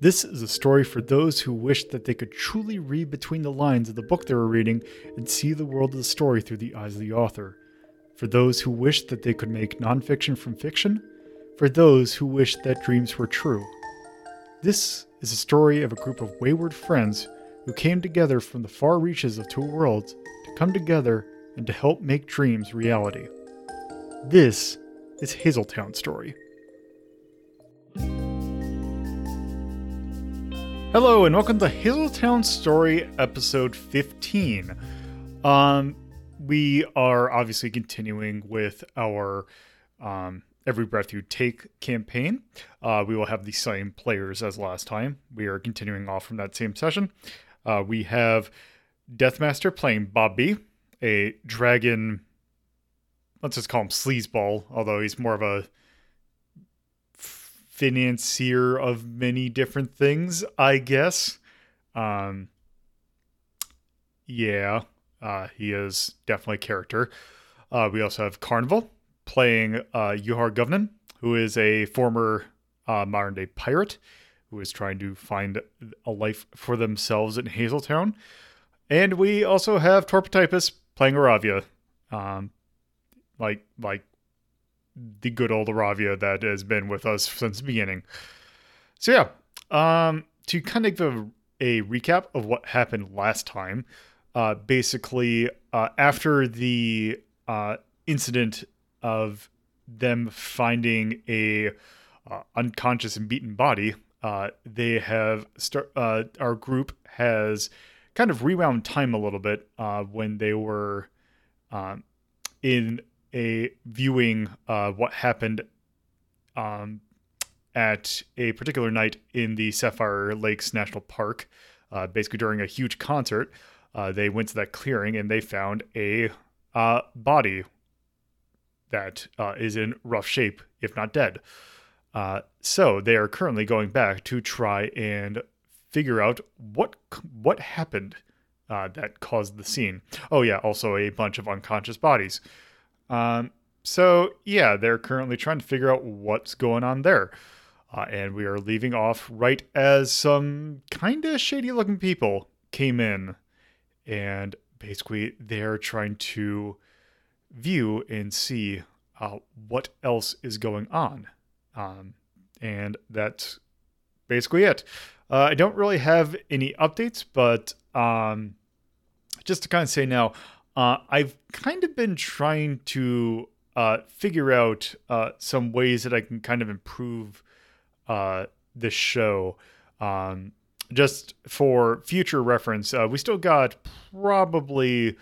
This is a story for those who wish that they could truly read between the lines of the book they were reading and see the world of the story through the eyes of the author. For those who wish that they could make nonfiction from fiction. For those who wish that dreams were true. This is a story of a group of wayward friends who came together from the far reaches of two worlds to come together and to help make dreams reality. This is Hazeltown Story. Hello and welcome to Hazeltown Story episode 15. Um we are obviously continuing with our um Every Breath You Take campaign. Uh, we will have the same players as last time. We are continuing off from that same session. Uh, we have Deathmaster playing Bobby, a dragon. Let's just call him sleazeball, although he's more of a financier of many different things, I guess. Um, yeah, uh, he is definitely a character. Uh, we also have Carnival playing uh, Yuhar Govnan, who is a former uh, modern day pirate who is trying to find a life for themselves in Hazeltown. And we also have Torpotypus playing Aravia, um, like like the good old Aravia that has been with us since the beginning. So yeah, um, to kind of give a, a recap of what happened last time, uh, basically uh, after the uh, incident of them finding a uh, unconscious and beaten body, uh, they have start. Uh, our group has kind of rewound time a little bit when they were um, in a viewing uh, what happened um, at a particular night in the Sapphire Lakes National Park. Uh, basically, during a huge concert, uh, they went to that clearing and they found a uh, body that uh, is in rough shape, if not dead. Uh, so they are currently going back to try and figure out what what happened that caused the scene. Oh yeah, also a bunch of unconscious bodies. Um, so yeah, they're currently trying to figure out what's going on there. Uh, and we are leaving off right as some kind of shady looking people came in. And basically, they're trying to view and see uh, what else is going on. Um, and that's basically it. Uh, I don't really have any updates, but um, just to kind of say now, uh, I've kind of been trying to uh, figure out uh, some ways that I can kind of improve uh, this show. Um, just for future reference, uh, we still got probably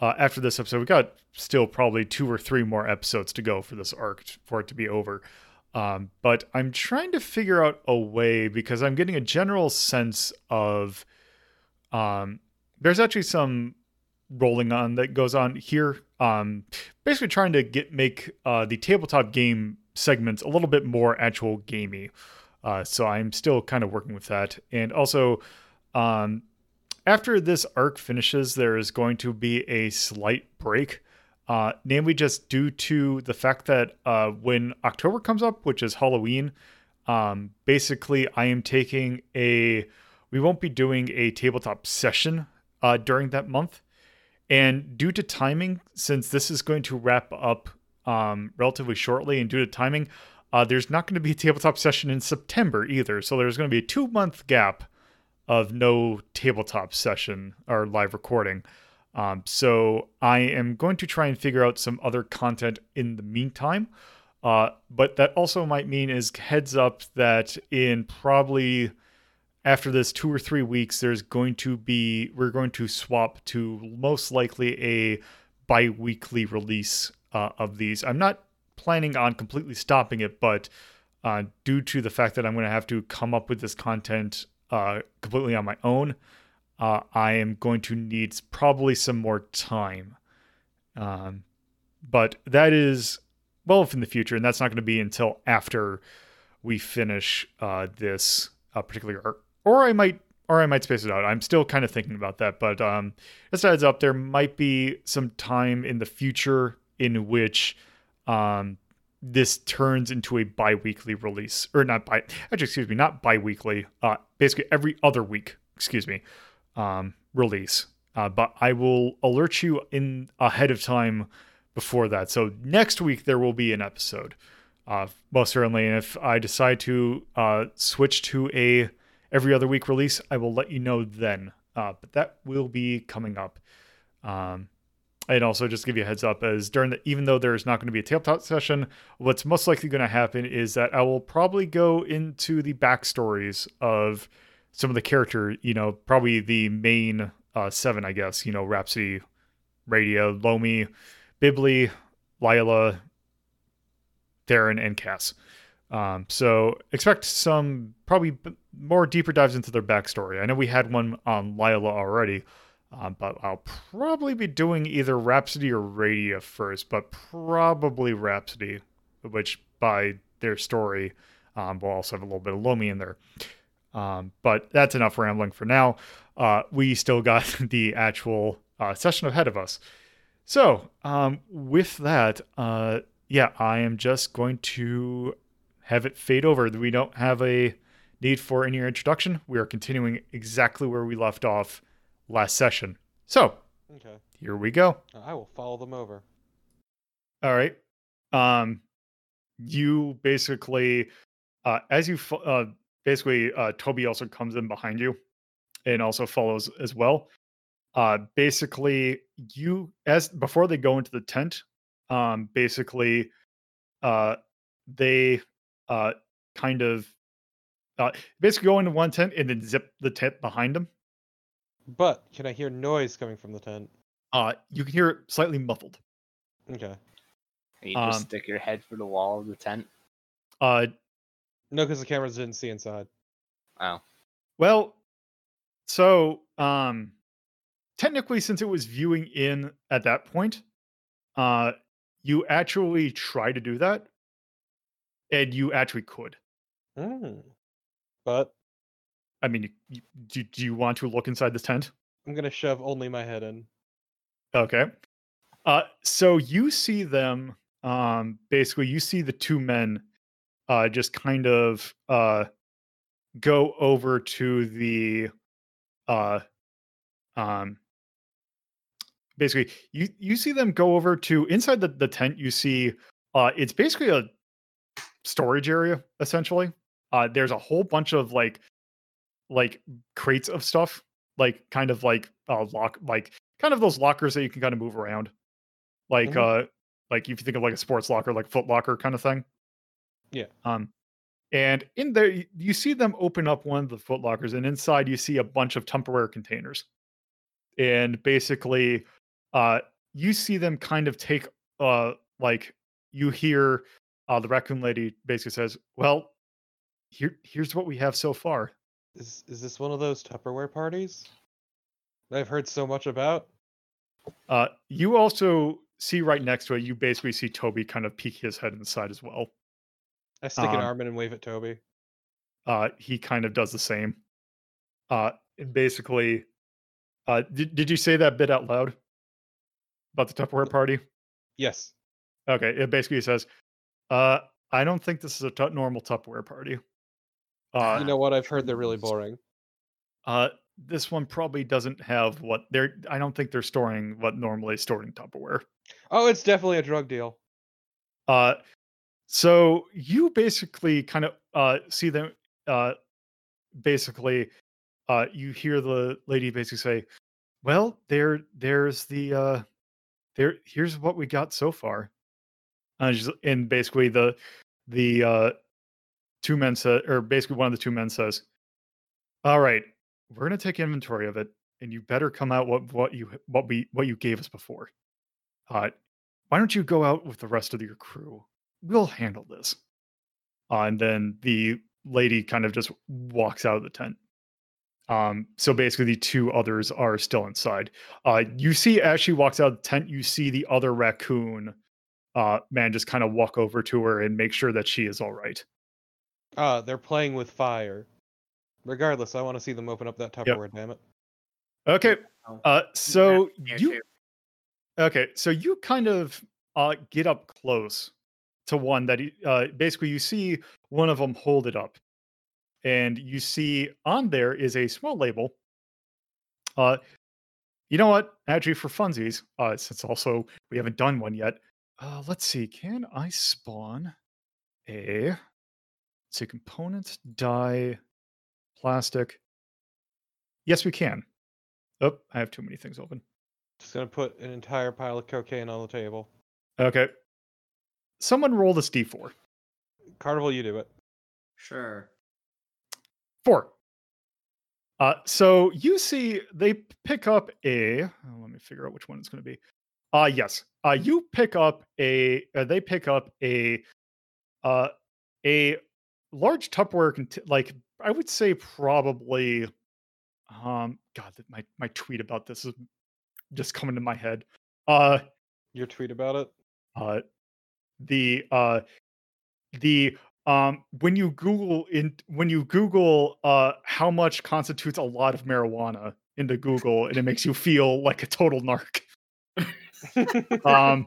uh, after this episode, we got still probably two or three more episodes to go for this arc for it to be over. Um, but I'm trying to figure out a way because I'm getting a general sense of um, there's actually some rolling on that goes on here. Um, basically trying to get make uh, the tabletop game segments a little bit more actual gamey. Uh, so I'm still kind of working with that, and also um, after this arc finishes, there is going to be a slight break. Uh, namely, just due to the fact that uh, when October comes up, which is Halloween, um, basically I am taking a. We won't be doing a tabletop session uh, during that month. And due to timing, since this is going to wrap up um, relatively shortly, and due to timing, uh, there's not going to be a tabletop session in September either. So there's going to be a two month gap of no tabletop session or live recording. Um, so I am going to try and figure out some other content in the meantime. Uh, but that also might mean is heads up that in probably after this two or three weeks, there's going to be we're going to swap to most likely a bi-weekly release uh, of these. I'm not planning on completely stopping it, but uh, due to the fact that I'm going to have to come up with this content uh, completely on my own, uh, I am going to need probably some more time. Um, but that is well in the future, and that's not going to be until after we finish uh, this uh, particular arc or I might or I might space it out. I'm still kind of thinking about that, but um, just heads up, there might be some time in the future in which um, this turns into a bi-weekly release or not bi actually excuse me not bi-weekly uh basically every other week excuse me um release. Uh, but i will alert you in ahead of time before that. So next week there will be an episode uh most certainly and if i decide to uh switch to a every other week release i will let you know then. Uh but that will be coming up. Um and also just give you a heads up as during the even though there's not going to be a tabletop session what's most likely going to happen is that i will probably go into the backstories of some of the character you know probably the main uh, seven i guess you know rhapsody radia lomi bibli lila theron and cass. Um, so expect some probably more deeper dives into their backstory i know we had one on lila already um, but I'll probably be doing either Rhapsody or Radia first, but probably Rhapsody, which by their story um, will also have a little bit of Lomi in there. Um, but that's enough rambling for now. Uh, we still got the actual uh, session ahead of us. So, um, with that, uh, yeah, I am just going to have it fade over. We don't have a need for in your introduction. We are continuing exactly where we left off last session. So, Okay. here we go. I will follow them over. All right. Um, you basically, uh, as you fo- uh, basically, uh, Toby also comes in behind you, and also follows as well. Uh, basically, you as before they go into the tent, um, basically, uh, they uh kind of uh basically go into one tent and then zip the tent behind them. But can I hear noise coming from the tent? Uh, you can hear it slightly muffled. Okay. You just Um, stick your head through the wall of the tent. Uh, No, because the cameras didn't see inside. Oh, Well, so um technically since it was viewing in at that point, uh you actually try to do that and you actually could. Hmm. But I mean, you, you, do, do you want to look inside this tent? I'm gonna shove only my head in. Okay. Uh so you see them um basically you see the two men uh just kind of uh go over to the uh um basically you you see them go over to inside the, the tent you see uh it's basically a storage area essentially uh there's a whole bunch of like like crates of stuff like kind of like uh lock like kind of those lockers that you can kind of move around like Mhm. uh like if you think of like a sports locker like foot locker kind of thing Yeah. um and in there you see them open up one of the foot lockers and inside you see a bunch of tupperware containers and basically uh you see them kind of take uh like you hear uh the raccoon lady basically says well here here's what we have so far Is is this one of those Tupperware parties? that I've heard so much about. uh you also see right next to it you basically see toby kind of peek his head inside as well I stick an Um, arm in and wave at Toby. uh he kind of does the same uh and basically uh did, did you say that bit out loud about the tupperware party Yes. okay it basically says uh i don't think this is a normal tupperware party uh you know what? I've heard they're really boring. uh this one probably doesn't have what they're i don't think they're storing what normally is stored in tupperware Oh, it's definitely a drug deal. Uh, so you basically kind of uh, see them. Uh, basically, uh, you hear the lady basically say, "Well, there, there's the uh, there. Here's what we got so far." Uh, and basically, the the uh, two men said, or basically one of the two men says, "All right, we're gonna take inventory of it, and you better come out what what you what we what you gave us before. Uh, why don't you go out with the rest of your crew? We'll handle this." Uh, and then the lady kind of just walks out of the tent. Um, so basically, the two others are still inside. Uh, you see, as she walks out of the tent, you see the other raccoon uh, man just kind of walk over to her and make sure that she is all right. Ah, they're playing with fire. Regardless, I want to see them open up that Tupperware. Damn it. Okay. Oh. Uh, so Here you too. okay? So you kind of uh get up close to one that he, uh, basically you see one of them hold it up, and you see on there is a small label. Uh, you know what? Actually, for funsies, uh, since also we haven't done one yet, uh, let's see. Can I spawn a let's see components die plastic? Yes, we can. Oh, I have too many things open. Just gonna put an entire pile of cocaine on the table. Okay. Someone roll this d4. Carnival, you do it. Sure. Four. Uh, so you see they pick up a. oh, let me figure out which one it's going to be. Uh yes. Uh, you pick up a. Uh, they pick up a. Uh, a large Tupperware, cont- like I would say probably. Um, God, that my my tweet about this is just coming to my head. Uh, Your tweet about it. uh the uh the um when you google in when you google uh how much constitutes a lot of marijuana into google and it makes you feel like a total narc um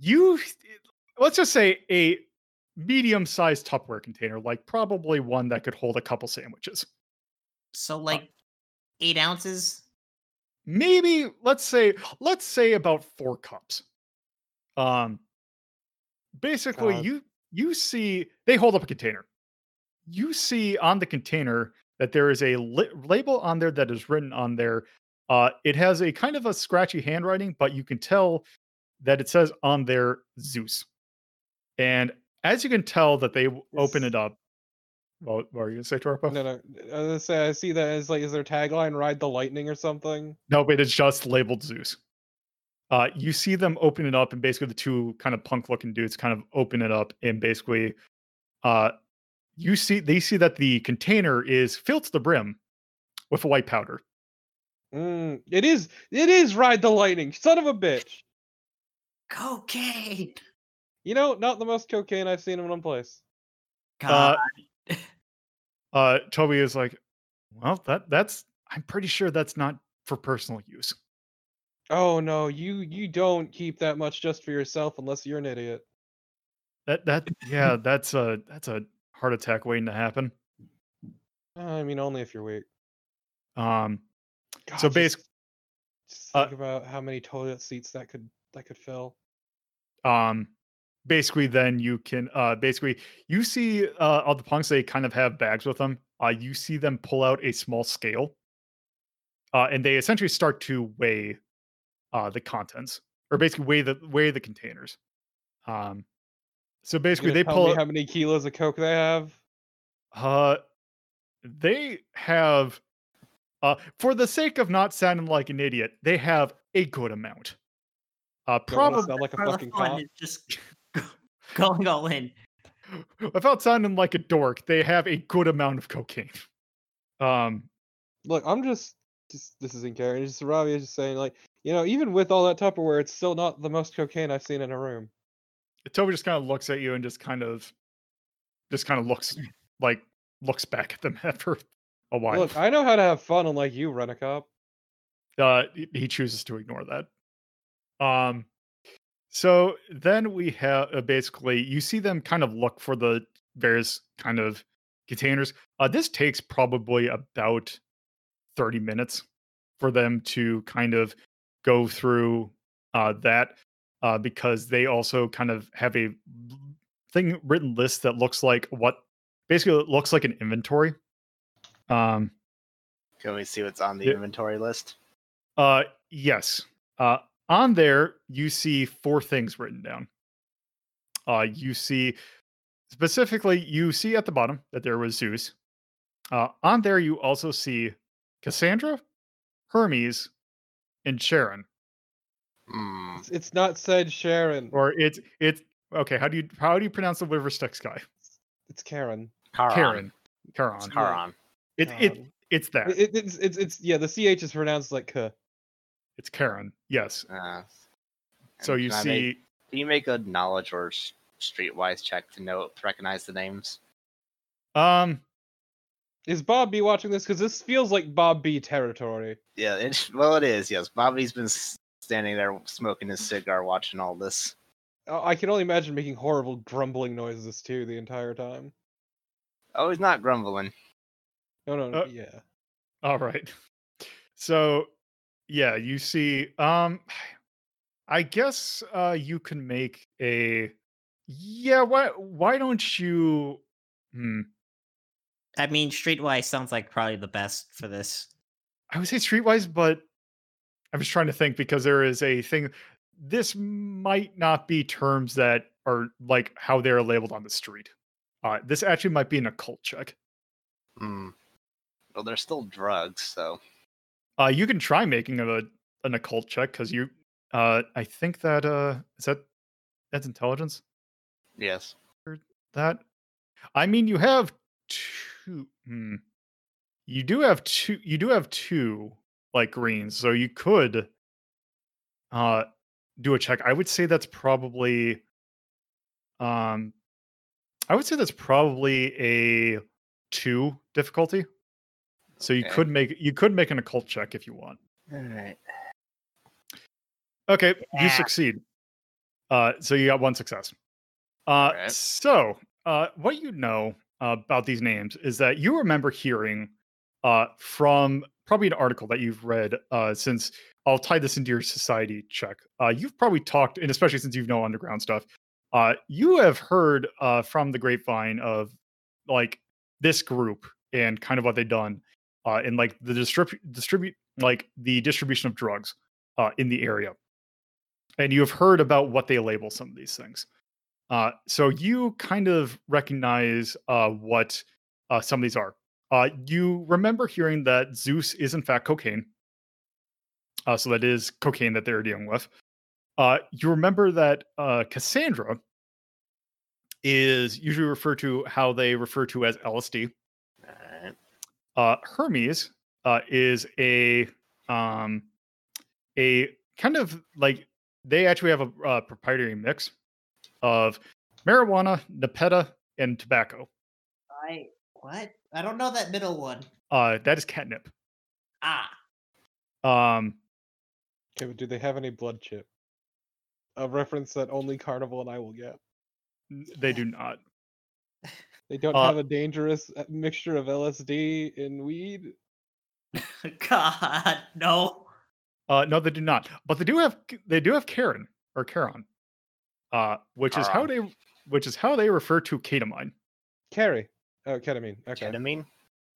you let's just say a medium-sized tupperware container like probably one that could hold a couple sandwiches So like eight ounces. maybe let's say let's say about four cups um basically God. you you see they hold up a container you see on the container that there is a li- label on there that is written on there uh it has a kind of a scratchy handwriting but you can tell that it says on there zeus and as you can tell that they open it up well what are you gonna say Torpo? No, no. I was gonna say I see that as like is their tagline "Ride the Lightning" or something. No, but it's just labeled Zeus. Uh, you see them open it up, and basically the two kind of punk-looking dudes kind of open it up, and basically, uh, you see they see that the container is filled to the brim with a white powder. Mm, it is. It is "Ride the Lightning." Son of a bitch. Cocaine. You know, not the most cocaine I've seen in one place. God. Uh, Toby is like, well, that that's I'm pretty sure that's not for personal use. Oh no, you you don't keep that much just for yourself unless you're an idiot. That that yeah, that's a that's a heart attack waiting to happen. I mean, only if you're weak. Um, God, so just- basic, Just uh, think about how many toilet seats that could that could fill. um basically then you can uh basically you see uh all the punks they kind of have bags with them uh you see them pull out a small scale uh and they essentially start to weigh uh the contents or basically weigh the weigh the containers um so basically they pull out- how many kilos of coke they have. uh they have uh for the sake of not sounding like an idiot they have a good amount uh probably sound like a Part of the fucking cop. just going all in. without sounding like a dork, they have a good amount of cocaine. Um, Look, I'm just, just this isn't Karen. Just Ravi is just saying, like, you know, even with all that Tupperware, it's still not the most cocaine I've seen in a room. Toby just kind of looks at you and just kind of, just kind of looks like looks back at them after a while. Look, I know how to have fun, unlike you, rent a cop. uh, he- he chooses to ignore that. Um, so then we have uh, basically you see them kind of look for the various kind of containers. Uh, this takes probably about thirty minutes for them to kind of go through uh, that uh, because they also kind of have a thing written list that looks like what basically it looks like an inventory. Um, Can we see what's on the Yeah. inventory list? Uh, yes. Uh, on there, you see four things written down. Uh, you see specifically, you see at the bottom that there was Zeus. Uh, on there, you also see Cassandra, Hermes, and Sharon. Hmm. It's, it's not said Sharon. Or it's it's okay. How do you how do you pronounce the River Styx guy? It's Karen. Charon. Karen. It's Charon. Charon. It it Karen. it's that. It, it- it's, it's it's yeah. The ch is pronounced like k. It's Karen. Yes. Uh, So you see. make- Can you make a knowledge or streetwise check to know to recognize the names? Um. Is Bobby watching this? Because this feels like Bobby territory. Yeah, it, well, it is. Yes, Bobby's been standing there smoking his cigar, watching all this. Oh, I can only imagine making horrible grumbling noises too the entire time. Oh, he's not grumbling. No, no, no Uh, yeah. All right. So, yeah, you see um I guess uh you can make a Yeah, why why don't you hmm I mean, Streetwise sounds like probably the best for this. I would say streetwise, but I'm just trying to think because there is a thing this might not be terms that are like how they're labeled on the street. Uh this actually might be an occult check. Hmm. Well, they're still drugs, so Uh you can try making a an occult check because you uh I think that uh is that that's intelligence? yes. that i mean you have two hmm. you do have two you do have two like greens so you could uh do a check i would say that's probably um i would say that's probably a two difficulty so you Okay. could make you could make an occult check if you want All right. Okay, you succeed. Uh, so you got one success. Uh, Alright. so uh, what you know uh, about these names is that you remember hearing uh, from probably an article that you've read uh, since I'll tie this into your society check. Uh, you've probably talked, and especially since you've know underground stuff, uh, you have heard uh, from the grapevine of like this group and kind of what they've done uh, in like the distribute distribute like the distribution of drugs uh, in the area and you have heard about what they label some of these things. Uh, so you kind of recognize uh, what uh, some of these are. Uh, you remember hearing that Zeus is in fact cocaine. Uh, so that is cocaine that they're dealing with. Uh, you remember that Cassandra is usually referred to how they refer to as LSD. All right. Uh, Hermes uh, is a um, a kind of like they actually have a uh, proprietary mix of marijuana, nepeta, and tobacco. I what? I don't know that middle one. Uh, that is catnip. Ah, Um, Okay, but do they have any blood chip? A reference that only Carnival and I will get. they do not. They don't Uh, have a dangerous uh, mixture of LSD and weed. God, no. Uh, no, they do not. But they do have they do have Karen or Charon, uh, which is how they which is how they refer to ketamine. Carry. Oh, ketamine. Okay. Ketamine.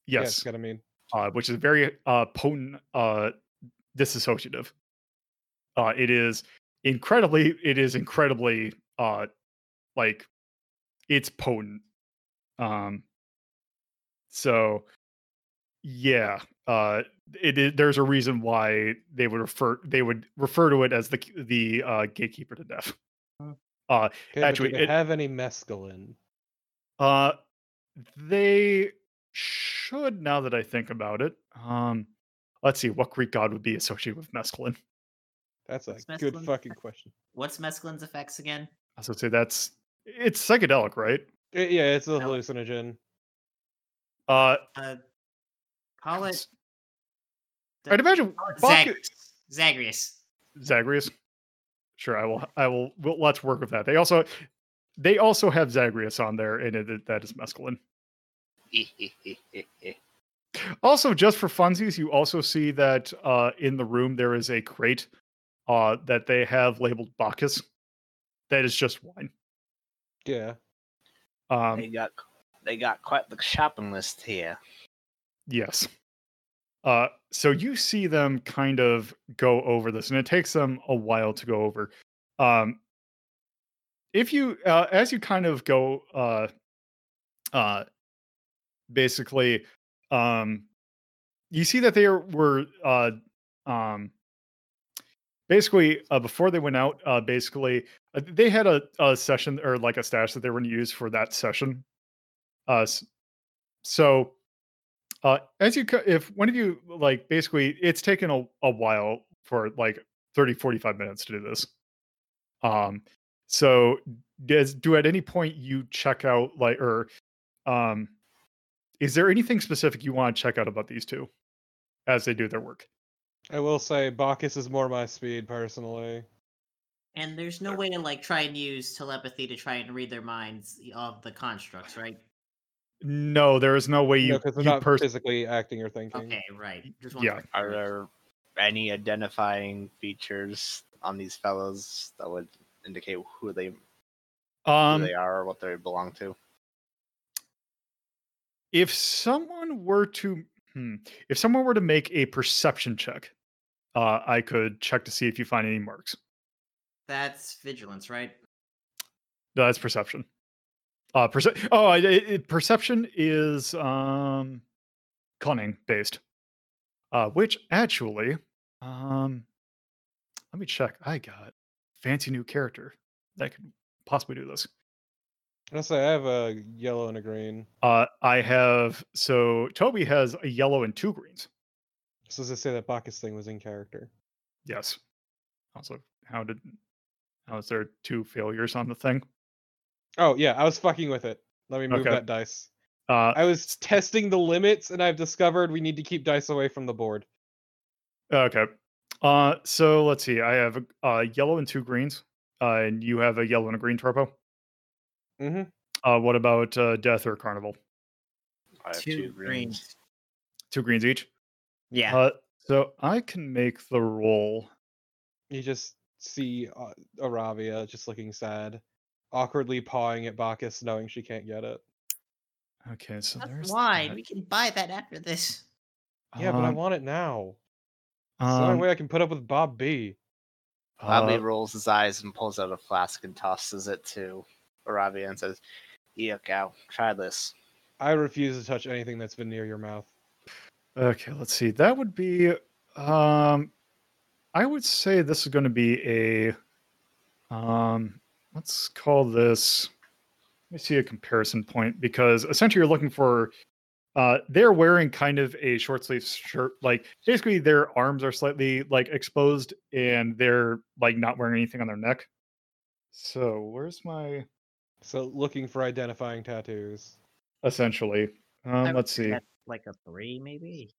Yes, ketamine. uh, which is very uh, potent uh, disassociative. Uh, it is incredibly, it is incredibly uh, like it's potent. Um, so yeah, uh, it is, there's a reason why they would refer they would refer to it as the the uh, gatekeeper to death. Uh, Okay, Actually, do they it- have any mescaline? uh, they should now that I think about it. Um, let's see, what Greek god would be associated with mescaline? That's a What's good mescaline? fucking question. What's mescaline's effects again? I would say that's it's psychedelic, right? I- yeah, it's a No. hallucinogen. Uh, Uh, call it. I'd imagine call Zag- Zagreus. Zagreus. Sure, I will. I will. Well, let's work with that. They also, they also have Zagreus on there, and it, that is mescaline. Also, just for funsies, you also see that uh, in the room there is a crate uh, that they have labeled Bacchus. That is just wine. Yeah. They Um, got they got quite the shopping list here. yes. Uh, so you see them kind of go over this, and it takes them a while to go over. Um, if you, uh, as you kind of go, uh, uh, basically, um, you see that they were, uh, um, basically uh, before they went out, uh, basically uh, they had a, a session or like a stash that they were going to use for that session. Uh, so uh, as you, if one of you like, basically, it's taken a, a while for like 30, 45 minutes to do this. Um, so does do at any point you check out like or um is there anything specific you want to check out about these two as they do their work? I will say Bacchus is more my speed personally. And there's no way to like try and use telepathy to try and read their minds of the constructs, right? No, there is no way you, because they're you not pers- physically acting or thinking. Okay, right. Just Yeah. wondering. Are there any identifying features on these fellows that would indicate who they who um they are or what they belong to? if someone were to hmm, if someone were to make a perception check, uh I could check to see if you find any marks. That's vigilance, right? No, that's perception. Uh, perce- oh, I- it, it- perception is um, cunning based. Uh, which actually, um, let me check. I got fancy new character that could possibly do this. I say I have a yellow and a green. Uh, I have so Toby has a yellow and two greens. So as I say that Bacchus thing was in character. Yes. Also, how did how is there two failures on the thing? Oh yeah, I was fucking with it. Let me move Okay. that dice. Uh, I was testing the limits, and I've discovered we need to keep dice away from the board. Okay. Uh, so let's see. I have a uh, yellow and two greens, uh, and you have a yellow and a green Torpo. Mm-hmm. Uh, what about uh, death or carnival? I have Two two greens. greens. Two greens each. Yeah. Uh, so I can make the roll. You just see uh, Aravia just looking sad, awkwardly pawing at Bacchus, knowing she can't get it. Okay, so That's there's wine. that. We can buy that after this. Yeah, but I Um, want it now. It's the only um, way I can put up with Bob B. Bobby uh, rolls his eyes and pulls out a flask and tosses it to Aravia and says, "Yeah, cow, try this." I refuse to touch anything that's been near your mouth. Okay, let's see. That would be um I would say this is going to be a um let's call this let me see a comparison point because essentially you're looking for uh they're wearing kind of a short sleeve shirt like basically their arms are slightly like exposed and they're like not wearing anything on their neck. So, where's my So looking for identifying tattoos. essentially um let's see. like a three, maybe.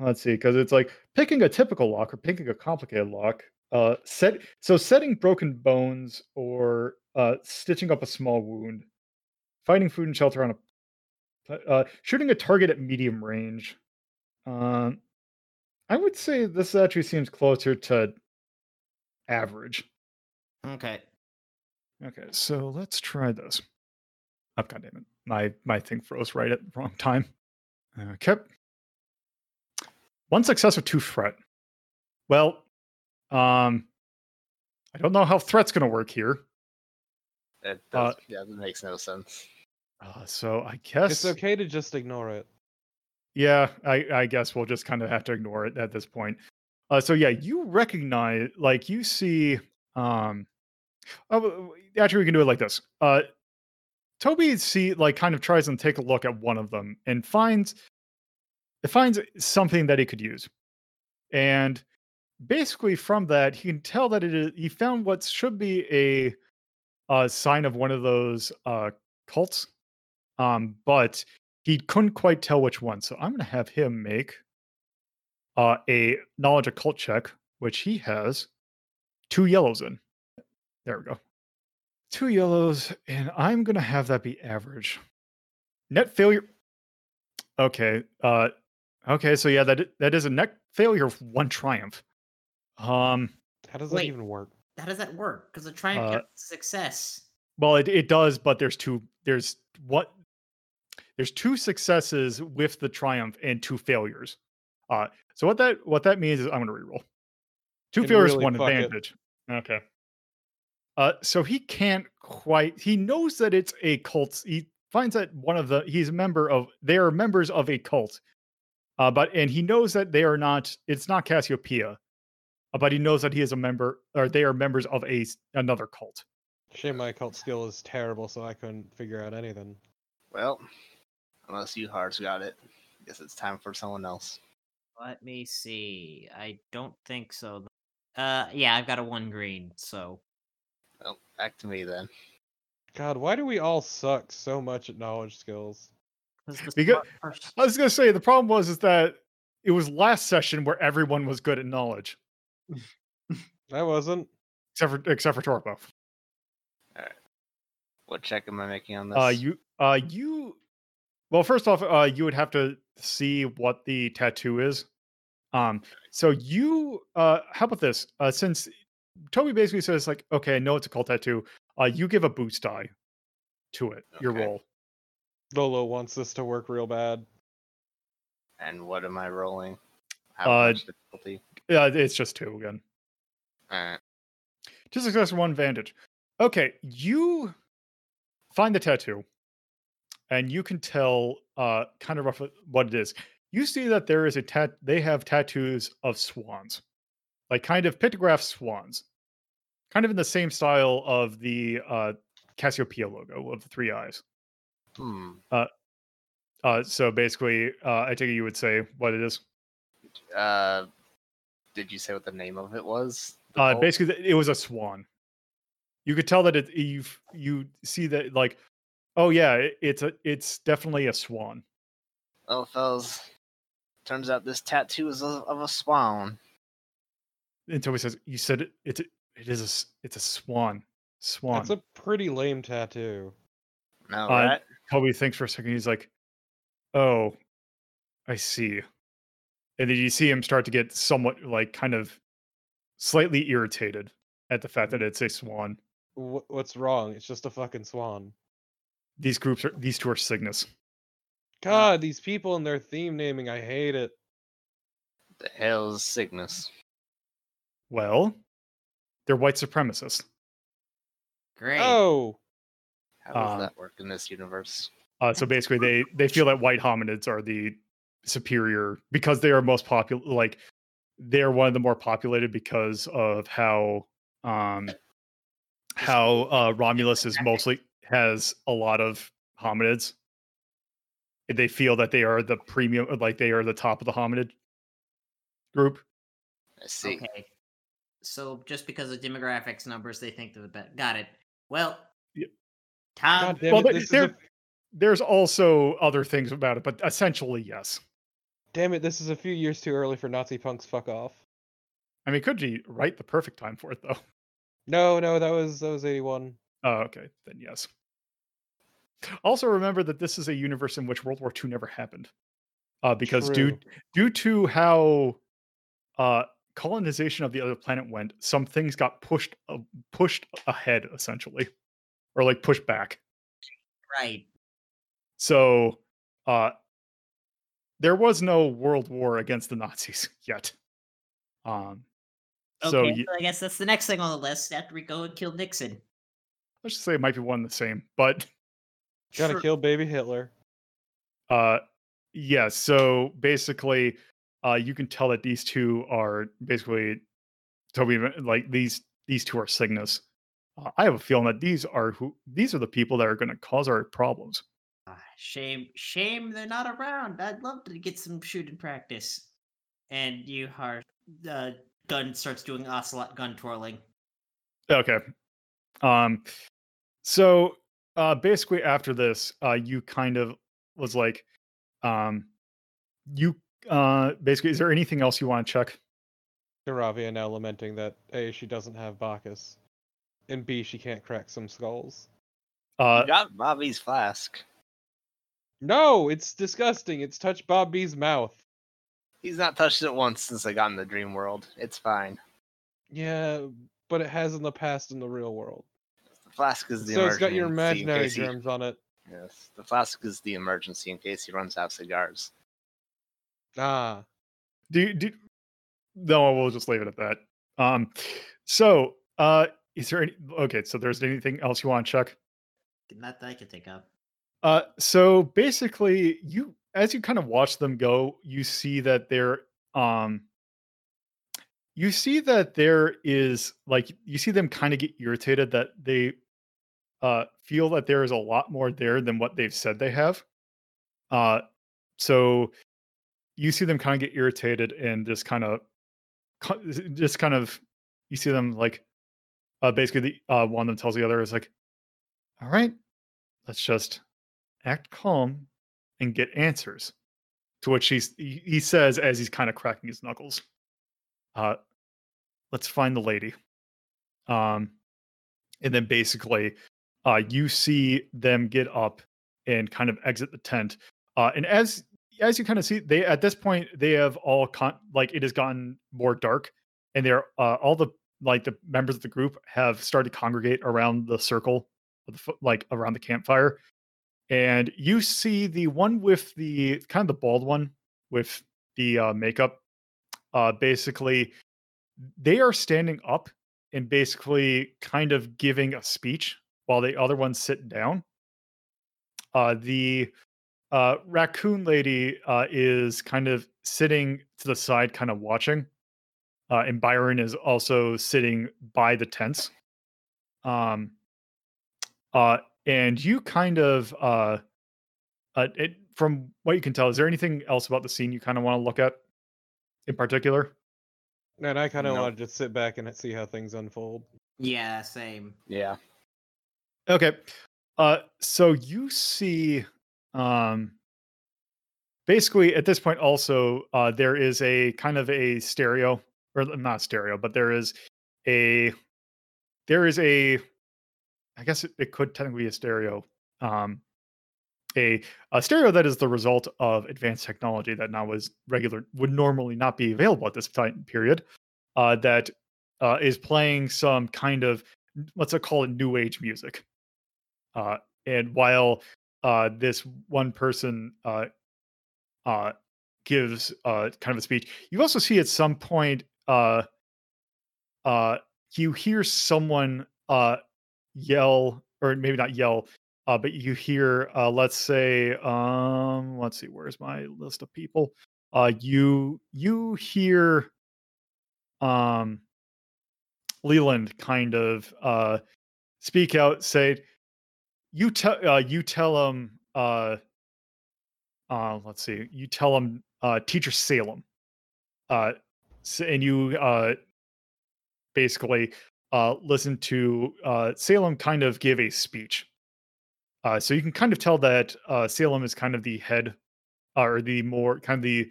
Let's see, because it's like picking a typical lock or picking a complicated lock. Uh, set so setting broken bones or uh, stitching up a small wound, finding food and shelter on a, uh, shooting a target at medium range. Um, I would say this actually seems closer to average. Okay. Okay, so let's try this. Oh, God damn it. My my thing froze right at the wrong time. Okay. One success or two threat. Well, um, I don't know how threat's going to work here. It Uh, yeah, that makes no sense. Uh, so I guess, It's okay to just ignore it. yeah, I, I guess we'll just kind of have to ignore it at this point. Uh, so yeah, you recognize, like, you see, um, oh, w- w- actually, we can do it like this. Uh, Toby see like kind of tries and take a look at one of them and finds finds something that he could use, and basically from that he can tell that it is he found what should be a, uh sign of one of those uh cults, um, but he couldn't quite tell which one. So I'm gonna have him make uh a knowledge occult check, which he has two yellows in. There we go two yellows, and I'm gonna have that be average. Net failure. Okay. Uh. Okay. So yeah, that that is a net failure of one triumph. Um. How does that Wait. even work? How does that work? Because the triumph Uh, counts success. Well, it it does, but there's two. There's what. There's two successes with the triumph and two failures. Uh. So what that what that means is I'm gonna reroll. Two Can failures, really one fuck it. advantage. Okay. Uh, so he can't quite. He knows that it's a cult. He finds that one of the he's a member of. They are members of a cult. Uh, but and he knows that they are not. It's not Cassiopeia. Uh, but he knows that he is a member, or they are members of a another cult. Shame my cult skill is terrible, so I couldn't figure out anything. Well, unless you hearts got it, I guess it's time for someone else. Let me see. I don't think so. Uh, yeah, I've got a one green. So Well, back to me then. God, why do we all suck so much at knowledge skills? 'cause Because- I was gonna say the problem was is that it was last session where everyone was good at knowledge. I wasn't. except for except for Torpo. Alright. What check am I making on this? Uh, you, uh, you. Well, first off, uh, you would have to see what the tattoo is. Um, so you, uh, how about this? Uh, since Toby basically says like, okay, I know it's a cult tattoo. Uh, you give a boost die to it. Your Okay. roll. Lolo wants this to work real bad. and what am I rolling? How Uh, much difficulty? Yeah, it's just two again. Alright. Two success, one advantage. Okay, you find the tattoo, and you can tell uh kind of roughly what it is. You see that there is a tat. They have tattoos of swans, like kind of pictograph swans, kind of in the same style of the uh Cassiopeia logo of the three eyes. Hmm. Uh, so basically, uh, I take it you would say what it is. Uh, did you say what the name of it was? Uh, basically, it was a swan. You could tell that it you you see that like, oh yeah, it, it's a it's definitely a swan. Oh, fellas, turns out this tattoo is of a swan. And Toby says, "You said it. It's a, it is a s- it's a swan. Swan." That's a pretty lame tattoo. No, Uh, right? Toby thinks for a second. He's like, "Oh, I see." And then you see him start to get somewhat like kind of slightly irritated at the fact that it's a swan. What's wrong? It's just a fucking swan. These groups are these two are Cygnus. God, these people and their theme naming, I hate it. The hell's Cygnus? Well, they're white supremacists. Great. Oh, How does Um, that work in this universe? Uh, so basically, they they feel that white hominids are the superior because they are most popular. Like they're one of the more populated because of how um how uh, Romulus is mostly has a lot of hominids. They feel that they are the premium, like they are the top of the hominid group. I see. Okay. So just because of demographics numbers, they think they're the best. Got it. Well, Yep. Tom, God damn well, there- there- a, There's also other things about it, but essentially, yes. damn it! This is a few years too early for Nazi punks. Fuck off. I mean, could be right the perfect time for it though. No, no, that was that was eighty one. Oh, okay, then yes. Also, remember that this is a universe in which World War II never happened, uh, because due due to how uh, colonization of the other planet went, some things got pushed uh, pushed ahead essentially, or like pushed back. right. So uh, there was no World War against the Nazis yet. Um, Okay, so so, y- I guess that's the next thing on the list after we go and kill Nixon. let's just say it might be one and the same, but Gotta Sure. kill baby Hitler. Uh, yeah. So basically, uh, you can tell that these two are basically Toby. Like these these two are Cygnus. Uh, I have a feeling that these are who these are the people that are going to cause our problems. Ah, shame, shame they're not around. I'd love to get some shooting practice. And you are uh, gun starts doing ocelot gun twirling. Okay. Um. So uh, basically, after this, uh, you kind of was like, um, you uh, basically, is there anything else you want to check? Garavia now lamenting that A, she doesn't have Bacchus, and B, she can't crack some skulls. Uh, you got Bobby's flask. No, it's disgusting. It's touched Bobby's mouth. He's not touched it once since I got in the dream world. It's fine. Yeah, but it has in the past in the real world. The flask is the So it's got your imaginary case he- germs on it. Yes, the flask is the emergency in case he runs out of cigars. Ah, do you- do no we'll just leave it at that um so uh is there any okay so there's anything else you want Chuck? Not that I can think of. uh so basically you as you kind of watch them go you see that they're um you see that there is like you see them kind of get irritated that they uh feel that there is a lot more there than what they've said they have uh so you see them kind of get irritated and just kind of just kind of you see them like uh basically the uh one of them tells the other is like all right let's just act calm and get answers to what she's he says as he's kind of cracking his knuckles uh let's find the lady Um, and then basically, uh, you see them get up and kind of exit the tent. Uh, and as as you kind of see, they at this point they have all con- like it has gotten more dark, and they're uh, all the like the members of the group have started to congregate around the circle, like around the campfire, and you see the one with the kind of the bald one with the uh, makeup. Uh, basically, they are standing up and basically kind of giving a speech while the other ones sit down. Uh, the uh, raccoon lady uh, is kind of sitting to the side, kind of watching, uh, and Byron is also sitting by the tents. Um, uh, and you kind of, uh, uh, it, from what you can tell, is there anything else about the scene you kind of want to look at in particular? And I kind of No. want to just sit back and see how things unfold. Yeah, same. Yeah. Okay. Uh so you see um basically at this point also uh there is a kind of a stereo or not stereo, but there is a there is a I guess it, it could technically be a stereo. Um a a stereo that is the result of advanced technology that now is regular would normally not be available at this time period. Uh that uh is playing some kind of let's call it new age music. Uh, and while uh, this one person uh, uh, gives uh, kind of a speech, you also see at some point uh, uh, you hear someone uh, yell, or maybe not yell, uh, but you hear, uh, let's say, um, let's see, where's my list of people? Uh, you you hear um, Leland kind of uh, speak out, say, "You tell uh, you tell him." Uh, uh, let's see, you tell him, uh, teacher Salem, uh, and you uh, basically uh, listen to uh, Salem kind of give a speech. Uh, so you can kind of tell that uh, Salem is kind of the head, uh, or the more kind of the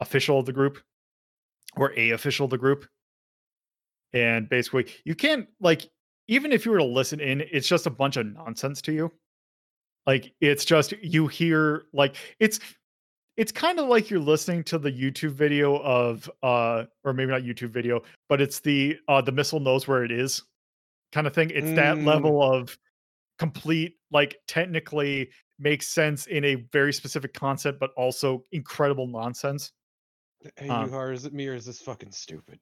official of the group, or a official of the group and basically you can't like even if you were to listen in it's just a bunch of nonsense to you like it's just you hear like it's it's kind of like you're listening to the youtube video of uh or maybe not youtube video but it's the uh the missile knows where it is kind of thing it's that Mm. level of complete like technically makes sense in a very specific concept but also incredible nonsense Hey, Um, are—is it me or is this fucking stupid?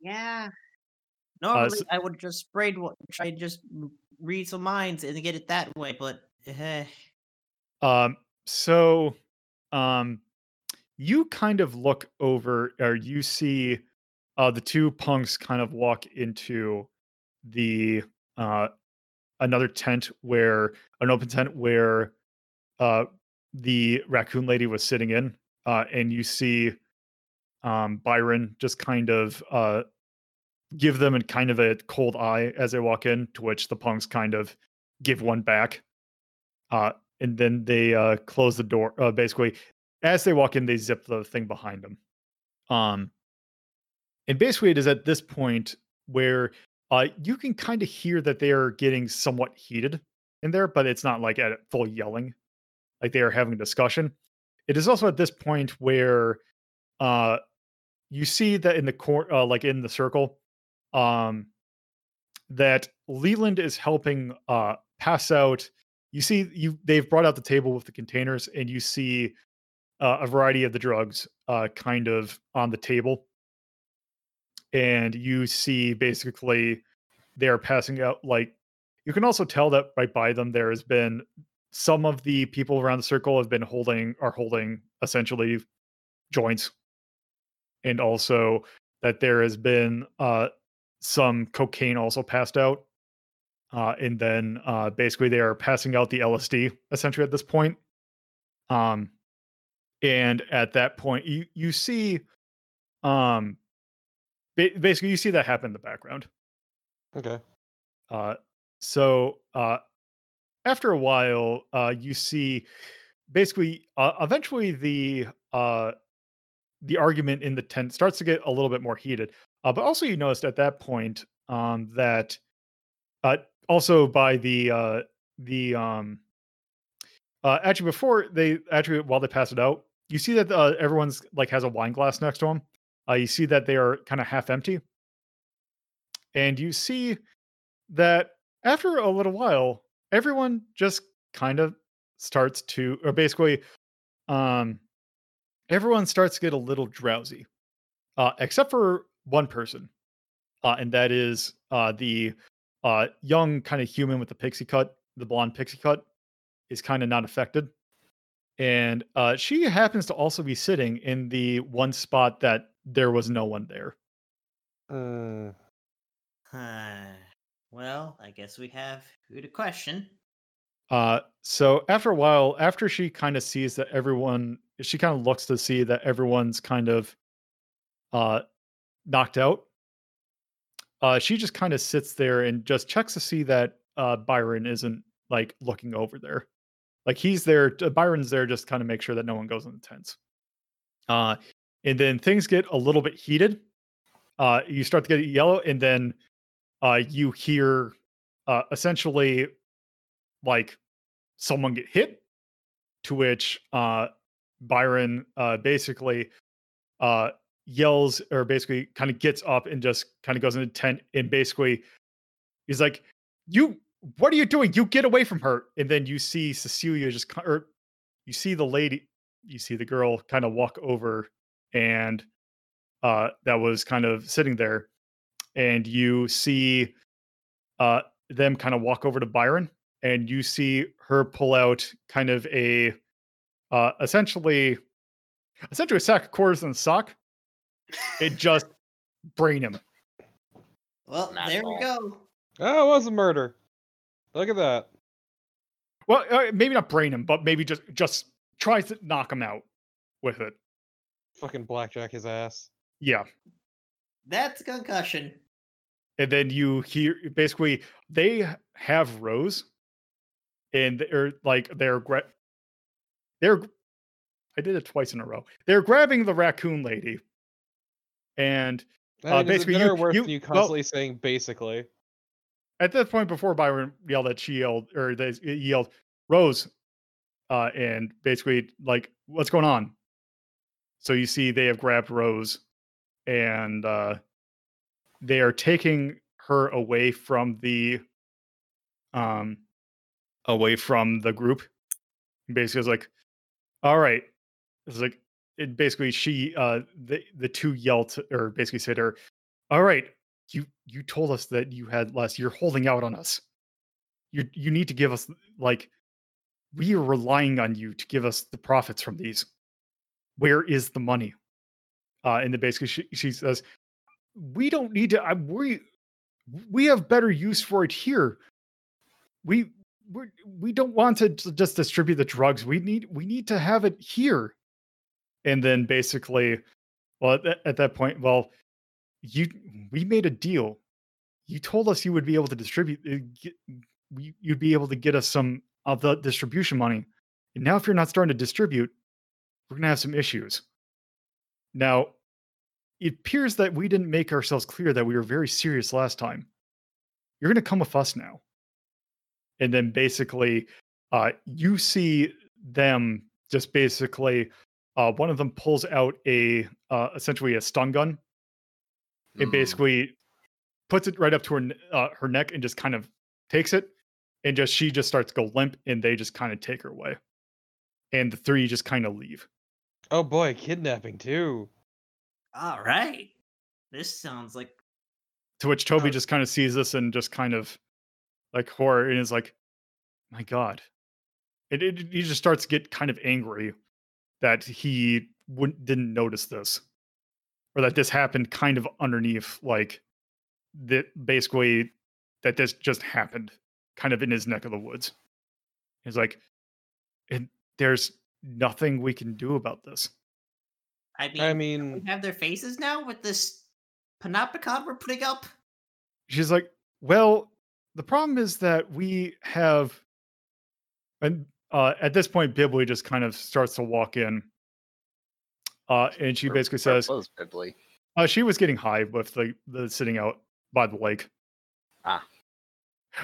Yeah. Normally, I would just sprayed one, try just read some minds and get it that way, but eh, Um, so, um, you kind of look over, or you see, uh, the two punks kind of walk into the uh another tent where an open tent where uh the raccoon lady was sitting in, uh, and you see, um, Byron just kind of uh give them a kind of a cold eye as they walk in, to which the punks kind of give one back. Uh, and then they uh, close the door. Uh, basically, as they walk in, they zip the thing behind them. Um, and basically, it is at this point where uh, you can kind of hear that they are getting somewhat heated in there, but it's not like at full yelling, like they are having a discussion. It is also at this point where uh, you see that in the court, uh, like in the circle, um, that Leland is helping uh, pass out. You see you they've brought out the table with the containers and you see uh, a variety of the drugs uh, kind of on the table. And you see basically they're passing out like you can also tell that right by them there has been some of the people around the circle have been holding are holding essentially joints. And also that there has been uh, some cocaine also passed out uh, and then uh, basically they are passing out the LSD essentially at this point. Um, and at that point, you you see, um, ba- basically you see that happen in the background. Okay. Uh, so uh, after a while, uh, you see basically uh, eventually the uh, the argument in the tent starts to get a little bit more heated. Uh, but also, you noticed at that point, um, that uh, also by the uh, the um, uh, actually before they actually while they pass it out, you see that uh, everyone's like has a wine glass next to them. Uh, you see that they are kind of half empty, and you see that after a little while, everyone just kind of starts to, or basically, um, everyone starts to get a little drowsy, uh, except for one person, uh, and that is uh, the uh, young kind of human with the pixie cut, the blonde pixie cut, is kind of not affected. And uh, she happens to also be sitting in the one spot that there was no one there. Uh, Huh. well, I guess we have who to question. Uh, so after a while, after she kind of sees that everyone, she kind of looks to see that everyone's kind of uh, knocked out. Uh, she just kind of sits there and just checks to see that uh, Byron isn't like looking over there. Like he's there, t- Byron's there just kind of make sure that no one goes in the tents. Uh, and then things get a little bit heated. Uh, you start to get yellow, and then uh, you hear uh, essentially like someone get hit to which uh byron uh basically uh yells or basically kind of gets up and just kind of goes into tent and basically he's like you what are you doing? You get away from her. And then you see cecilia just or you see the lady you see the girl kind of walk over and uh that was kind of sitting there. And you see uh them kind of walk over to byron and you see her pull out kind of a uh essentially essentially a sack of quarters and a sock it just brain him Well, Not there all. we go. oh, it was a murder. Look at that. well uh, maybe not brain him but maybe just just tries to knock him out with it Fucking blackjack his ass. yeah That's a concussion. and then you hear basically they have rose and they're like they're gra- they're i did it twice in a row they're grabbing the raccoon lady and Uh, basically, you- or worse you- than you well- constantly saying basically? at that point before byron yelled at she yelled or they yelled rose uh and basically like what's going on? So you see they have grabbed rose and uh they are taking her away from the um away from the group. Basically it's like all right. It's like it basically she uh the the two yelled or basically said her all right you you told us that you had less you're holding out on us. You you need to give us like we are relying on you to give us the profits from these. Where is the money? Uh and then basically she, she says we don't need to I, we we have better use for it here. We we're, we don't want to just distribute the drugs. We need we need to have it here and then basically well at that, at that point well you we made a deal. You told us you would be able to distribute uh, you'd be able to get us some of the distribution money. And now if you're not starting to distribute we're going to have some issues. Now it appears that we didn't make ourselves clear that we were very serious last time. You're going to come with us now. And then basically uh, you see them just basically uh, one of them pulls out a uh, essentially a stun gun and Mm. basically puts it right up to her uh, her neck and just kind of takes it and just she just starts to go limp and they just kind of take her away and the three just kind of leave Oh boy, kidnapping too. All right. This sounds like to which toby Oh. just kind of sees this and just kind of like horror and is like my god it, it he just starts to get kind of angry that he wouldn't didn't notice this or that this happened kind of underneath like that basically that this just happened kind of in his neck of the woods he's like and there's nothing we can do about this I mean, I we mean, have their faces now with this panopticon we're putting up. she's like well the problem is that we have and uh, at this point bibley just kind of starts to walk in uh, and she Where- basically where says was Bibley? uh, she was getting high with the, the sitting out by the lake Ah.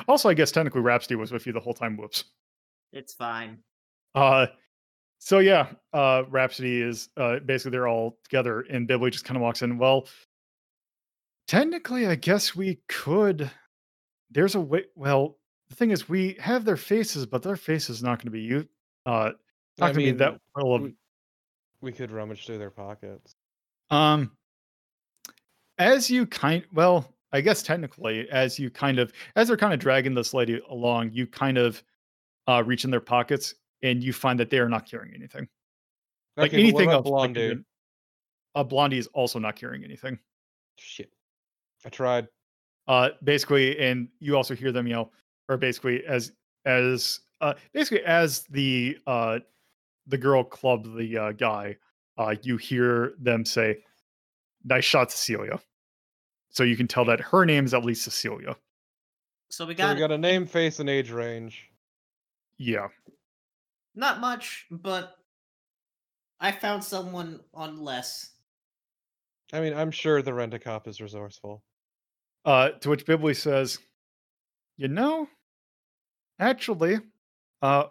Also, I guess technically Rhapsody was with you the whole time. Whoops. It's fine. Uh, so yeah, uh, Rhapsody is uh, basically they're all together, and Bibli just kind of walks in. Well, technically, I guess we could. There's a way. Well, the thing is, we have their faces, but their face is not going to be you. Uh, not going to be mean, that well of. we- We could rummage through their pockets. Um, as you kind, well, I guess technically, as you kind of, as they're kind of dragging this lady along, you kind of uh, reach in their pockets, and you find that they are not carrying anything. Like Okay, what anything of like, Blondie? uh, Blondie is also not carrying anything. Shit. I tried. Uh, basically, and you also hear them yell, or basically as as uh, basically as the uh, the girl club the uh, guy, uh, you hear them say, "Nice shot, Cecilia." So you can tell that her name is at least Cecilia. So we So got, we got a name, face, and age range. Yeah. not much, but I found someone on less. I mean, I'm sure the rent a cop is resourceful. Uh, to which Bibli says, "You know, actually, uh,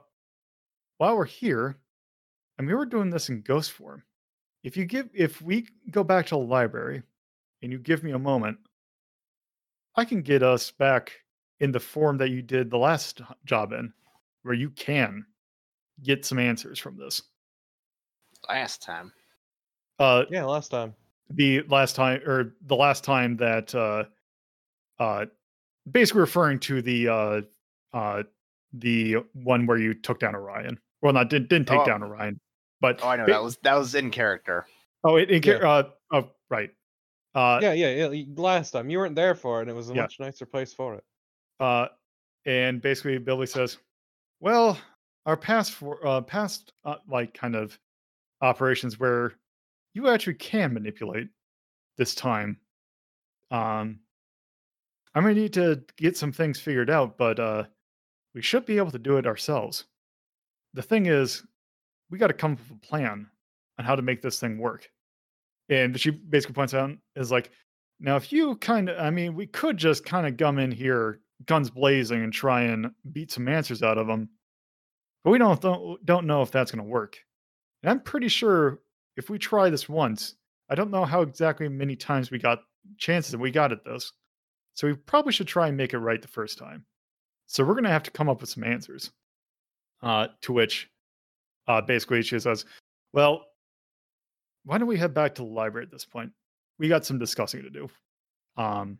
while we're here, and we were doing this in ghost form. If you give, if we go back to the library, and you give me a moment, I can get us back in the form that you did the last job in, where you can get some answers from this. Last time. Uh, Yeah, last time. the last time or the last time that uh uh basically referring to the uh uh the one where you took down Orion. Well not didn't, didn't take Oh. down Orion. But Oh, I know ba- that was that was in character. oh it, it ca- Yeah. uh oh right. Uh yeah, yeah, yeah. Last time you weren't there for it, and it was a Yeah. much nicer place for it. uh and basically Billy says, "Well, our past for uh past uh, like kind of operations where you actually can manipulate this time um I'm gonna need to get some things figured out, but uh we should be able to do it ourselves. The thing is, we got to come up with a plan on how to make this thing work. And she basically points out is like, now if you kind of, I mean, we could just kind of gum in here, guns blazing, and try and beat some answers out of them, but we don't don't, don't know if that's going to work. And I'm pretty sure if we try this once, I don't know how exactly many times we got chances we got at this. So we probably should try and make it right the first time. So we're going to have to come up with some answers. Uh, to which, uh, basically, she says, "Well, why don't we head back to the library at this point? We got some discussing to do." Um,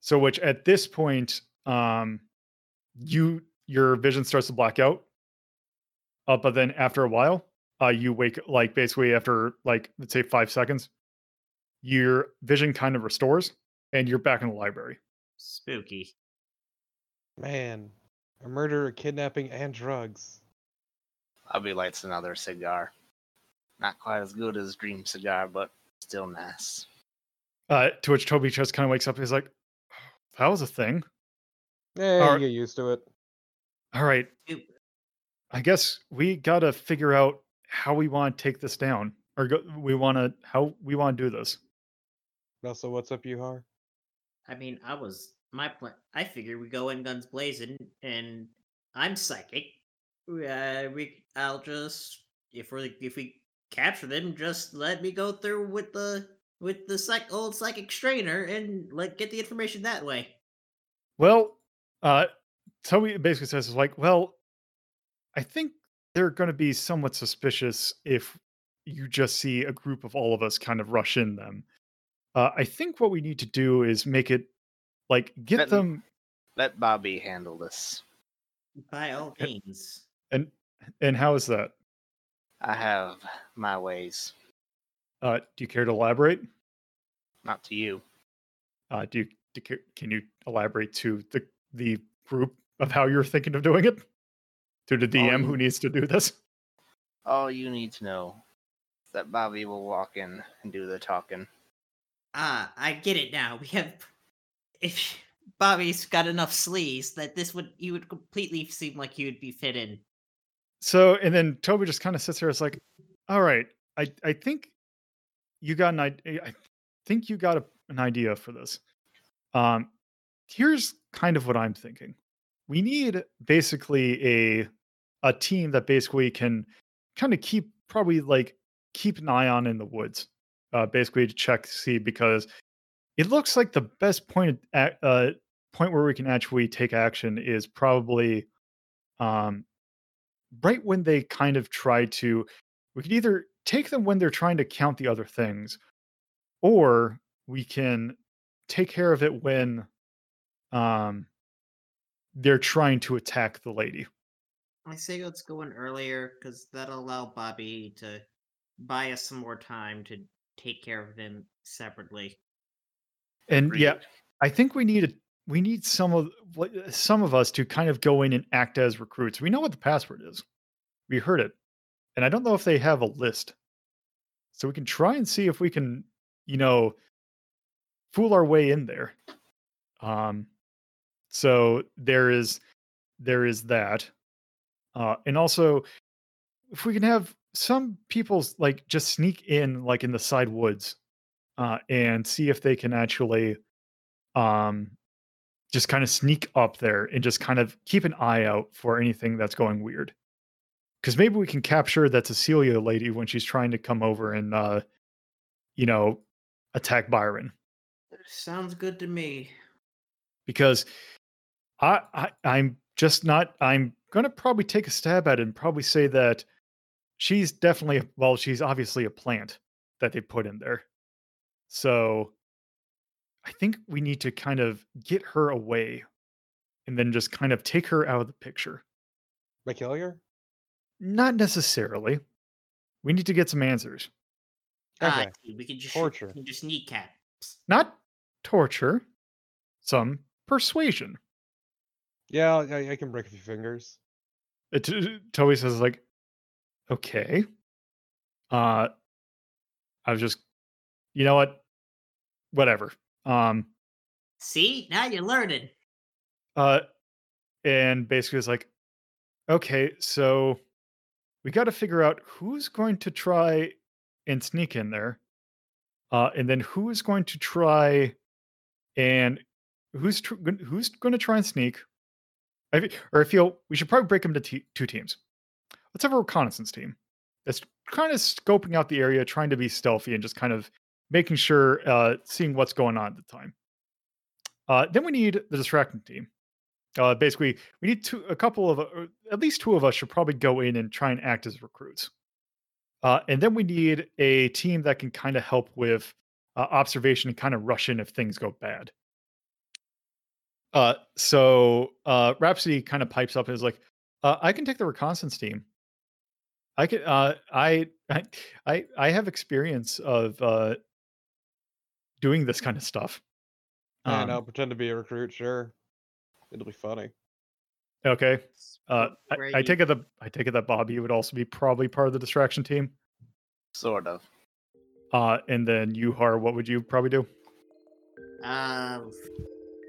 so which at this point, um, you your vision starts to black out. Uh, but then after a while, uh, you wake like basically after like let's say five seconds, your vision kind of restores, and you're back in the library. Spooky. Man, a murder, a kidnapping, and drugs. Bobby lights another cigar. Not quite as good as Dream Cigar, but still nice. Uh, to which Toby just kind of wakes up. He's like, "That was a thing. Yeah, Alright. you get used to it. All right, Ew. I guess we got to figure out how we want to take this down, or go, we want to how we want to do this." Also, what's up, Yuhar? I mean, I was my plan. I figure we go in guns blazing, and I'm psychic. Uh, we, I'll just if we if we capture them, just let me go through with the with the psych, old psychic strainer and let get the information that way. Well, uh, Toby basically says, like, well, I think they're going to be somewhat suspicious if you just see a group of all of us kind of rush in them. Uh, I think what we need to do is make it like get Let- them Let Bobby handle this. By all means, and and how is that? I have my ways. Uh, do you care to elaborate? Not to you. Uh, do you, do can you elaborate to the the group of how you're thinking of doing it? To the DM who Um, needs to do this? All you need to know is that Bobby will walk in and do the talking. ah, I get it now. We have if Bobby's got enough sleeves that this would you would completely seem like you would be fit in. So, and then Toby just kind of sits there. It's like, all right, I I think you got an idea. I think you got a, an idea for this. Um, here's kind of what I'm thinking. We need basically a a team that basically can kind of keep probably like keep an eye on in the woods, uh, basically to check see because it looks like the best point uh, point where we can actually take action is probably um, right when they kind of try to. We could either take them when they're trying to count the other things, or we can take care of it when um, they're trying to attack the lady. I say let's go in earlier because that'll allow Bobby to buy us some more time to take care of them separately. And yeah, I think we need a we need some of some of us to kind of go in and act as recruits. We know what the password is. We heard it. And I don't know if they have a list. So we can try and see if we can, you know, fool our way in there. Um so there is there is that. Uh and also if we can have some people like just sneak in like in the side woods uh and see if they can actually um just kind of sneak up there and just kind of keep an eye out for anything that's going weird. Because maybe we can capture that Cecilia lady when she's trying to come over and, uh, you know, attack Byron. Sounds good to me. Because I, I I'm just not. I'm gonna probably take a stab at it and probably say that she's definitely well, she's obviously a plant that they put in there. So I think we need to kind of get her away and then just kind of take her out of the picture. McKillier? Not necessarily. We need to get some answers. Ah, Okay. see, we can just Torture. We can just kneecap. Not torture, some persuasion. Yeah, I, I can break a few fingers. Uh, T- Toby says like, okay. Uh I was just you know what? Whatever. Um See, now you're learning. uh and basically it's like, okay, so we got to figure out who's going to try and sneak in there. Uh and then who is going to try and who's tr- who's going to try and sneak? I or I feel we should probably break them to te- two teams. Let's have a reconnaissance team that's kind of scoping out the area, trying to be stealthy and just kind of making sure, uh, seeing what's going on at the time. Uh, then we need the distracting team. Uh, basically, we need two, a couple of, uh, at least two of us should probably go in and try and act as recruits. Uh, and then we need a team that can kind of help with uh, observation and kind of rush in if things go bad. So Rhapsody kind of pipes up and is like, "I can take the reconnaissance team. I can. I, I, I, have experience of doing this kind of stuff." and Um, I'll pretend to be a recruit, sure. It'll be funny. okay. Uh, I, I take it that I take it that Bobby would also be probably part of the distraction team. Sort of. Uh, and then you, Har, what would you probably do? Uh,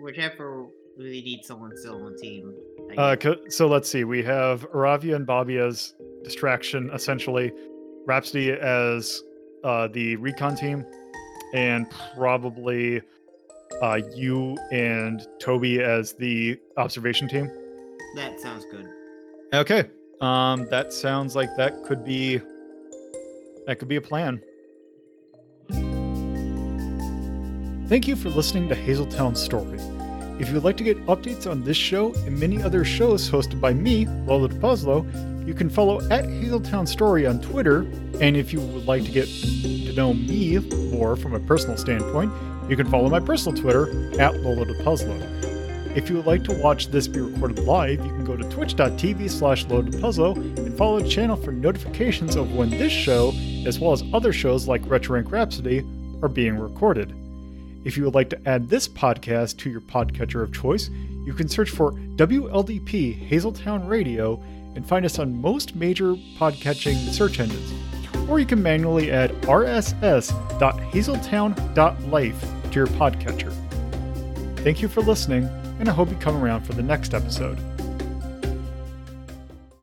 whichever we need someone still on the team. I Uh, so let's see. We have Aravia and Bobby as distraction, essentially. Rhapsody as uh, the recon team, and probably uh, you and Toby as the observation team. that sounds good. Okay. Um, that sounds like that could be that could be a plan. Thank you for listening to Hazeltown Story. If you would like to get updates on this show and many other shows hosted by me, Lola DePuzlo, you can follow at Hazeltown Story on Twitter. And if you would like to get to know me more from a personal standpoint, you can follow my personal Twitter at Lola DePuzlo. If you would like to watch this be recorded live, you can go to twitch.tv slash loadedpuzzle and follow the channel for notifications of when this show, as well as other shows like Retro Rank Rhapsody, are being recorded. If you would like to add this podcast to your podcatcher of choice, you can search for WLDP Hazeltown Radio and find us on most major podcatching search engines. Or you can manually add rss.hazeltown.life to your podcatcher. Thank you for listening, and I hope you come around for the next episode.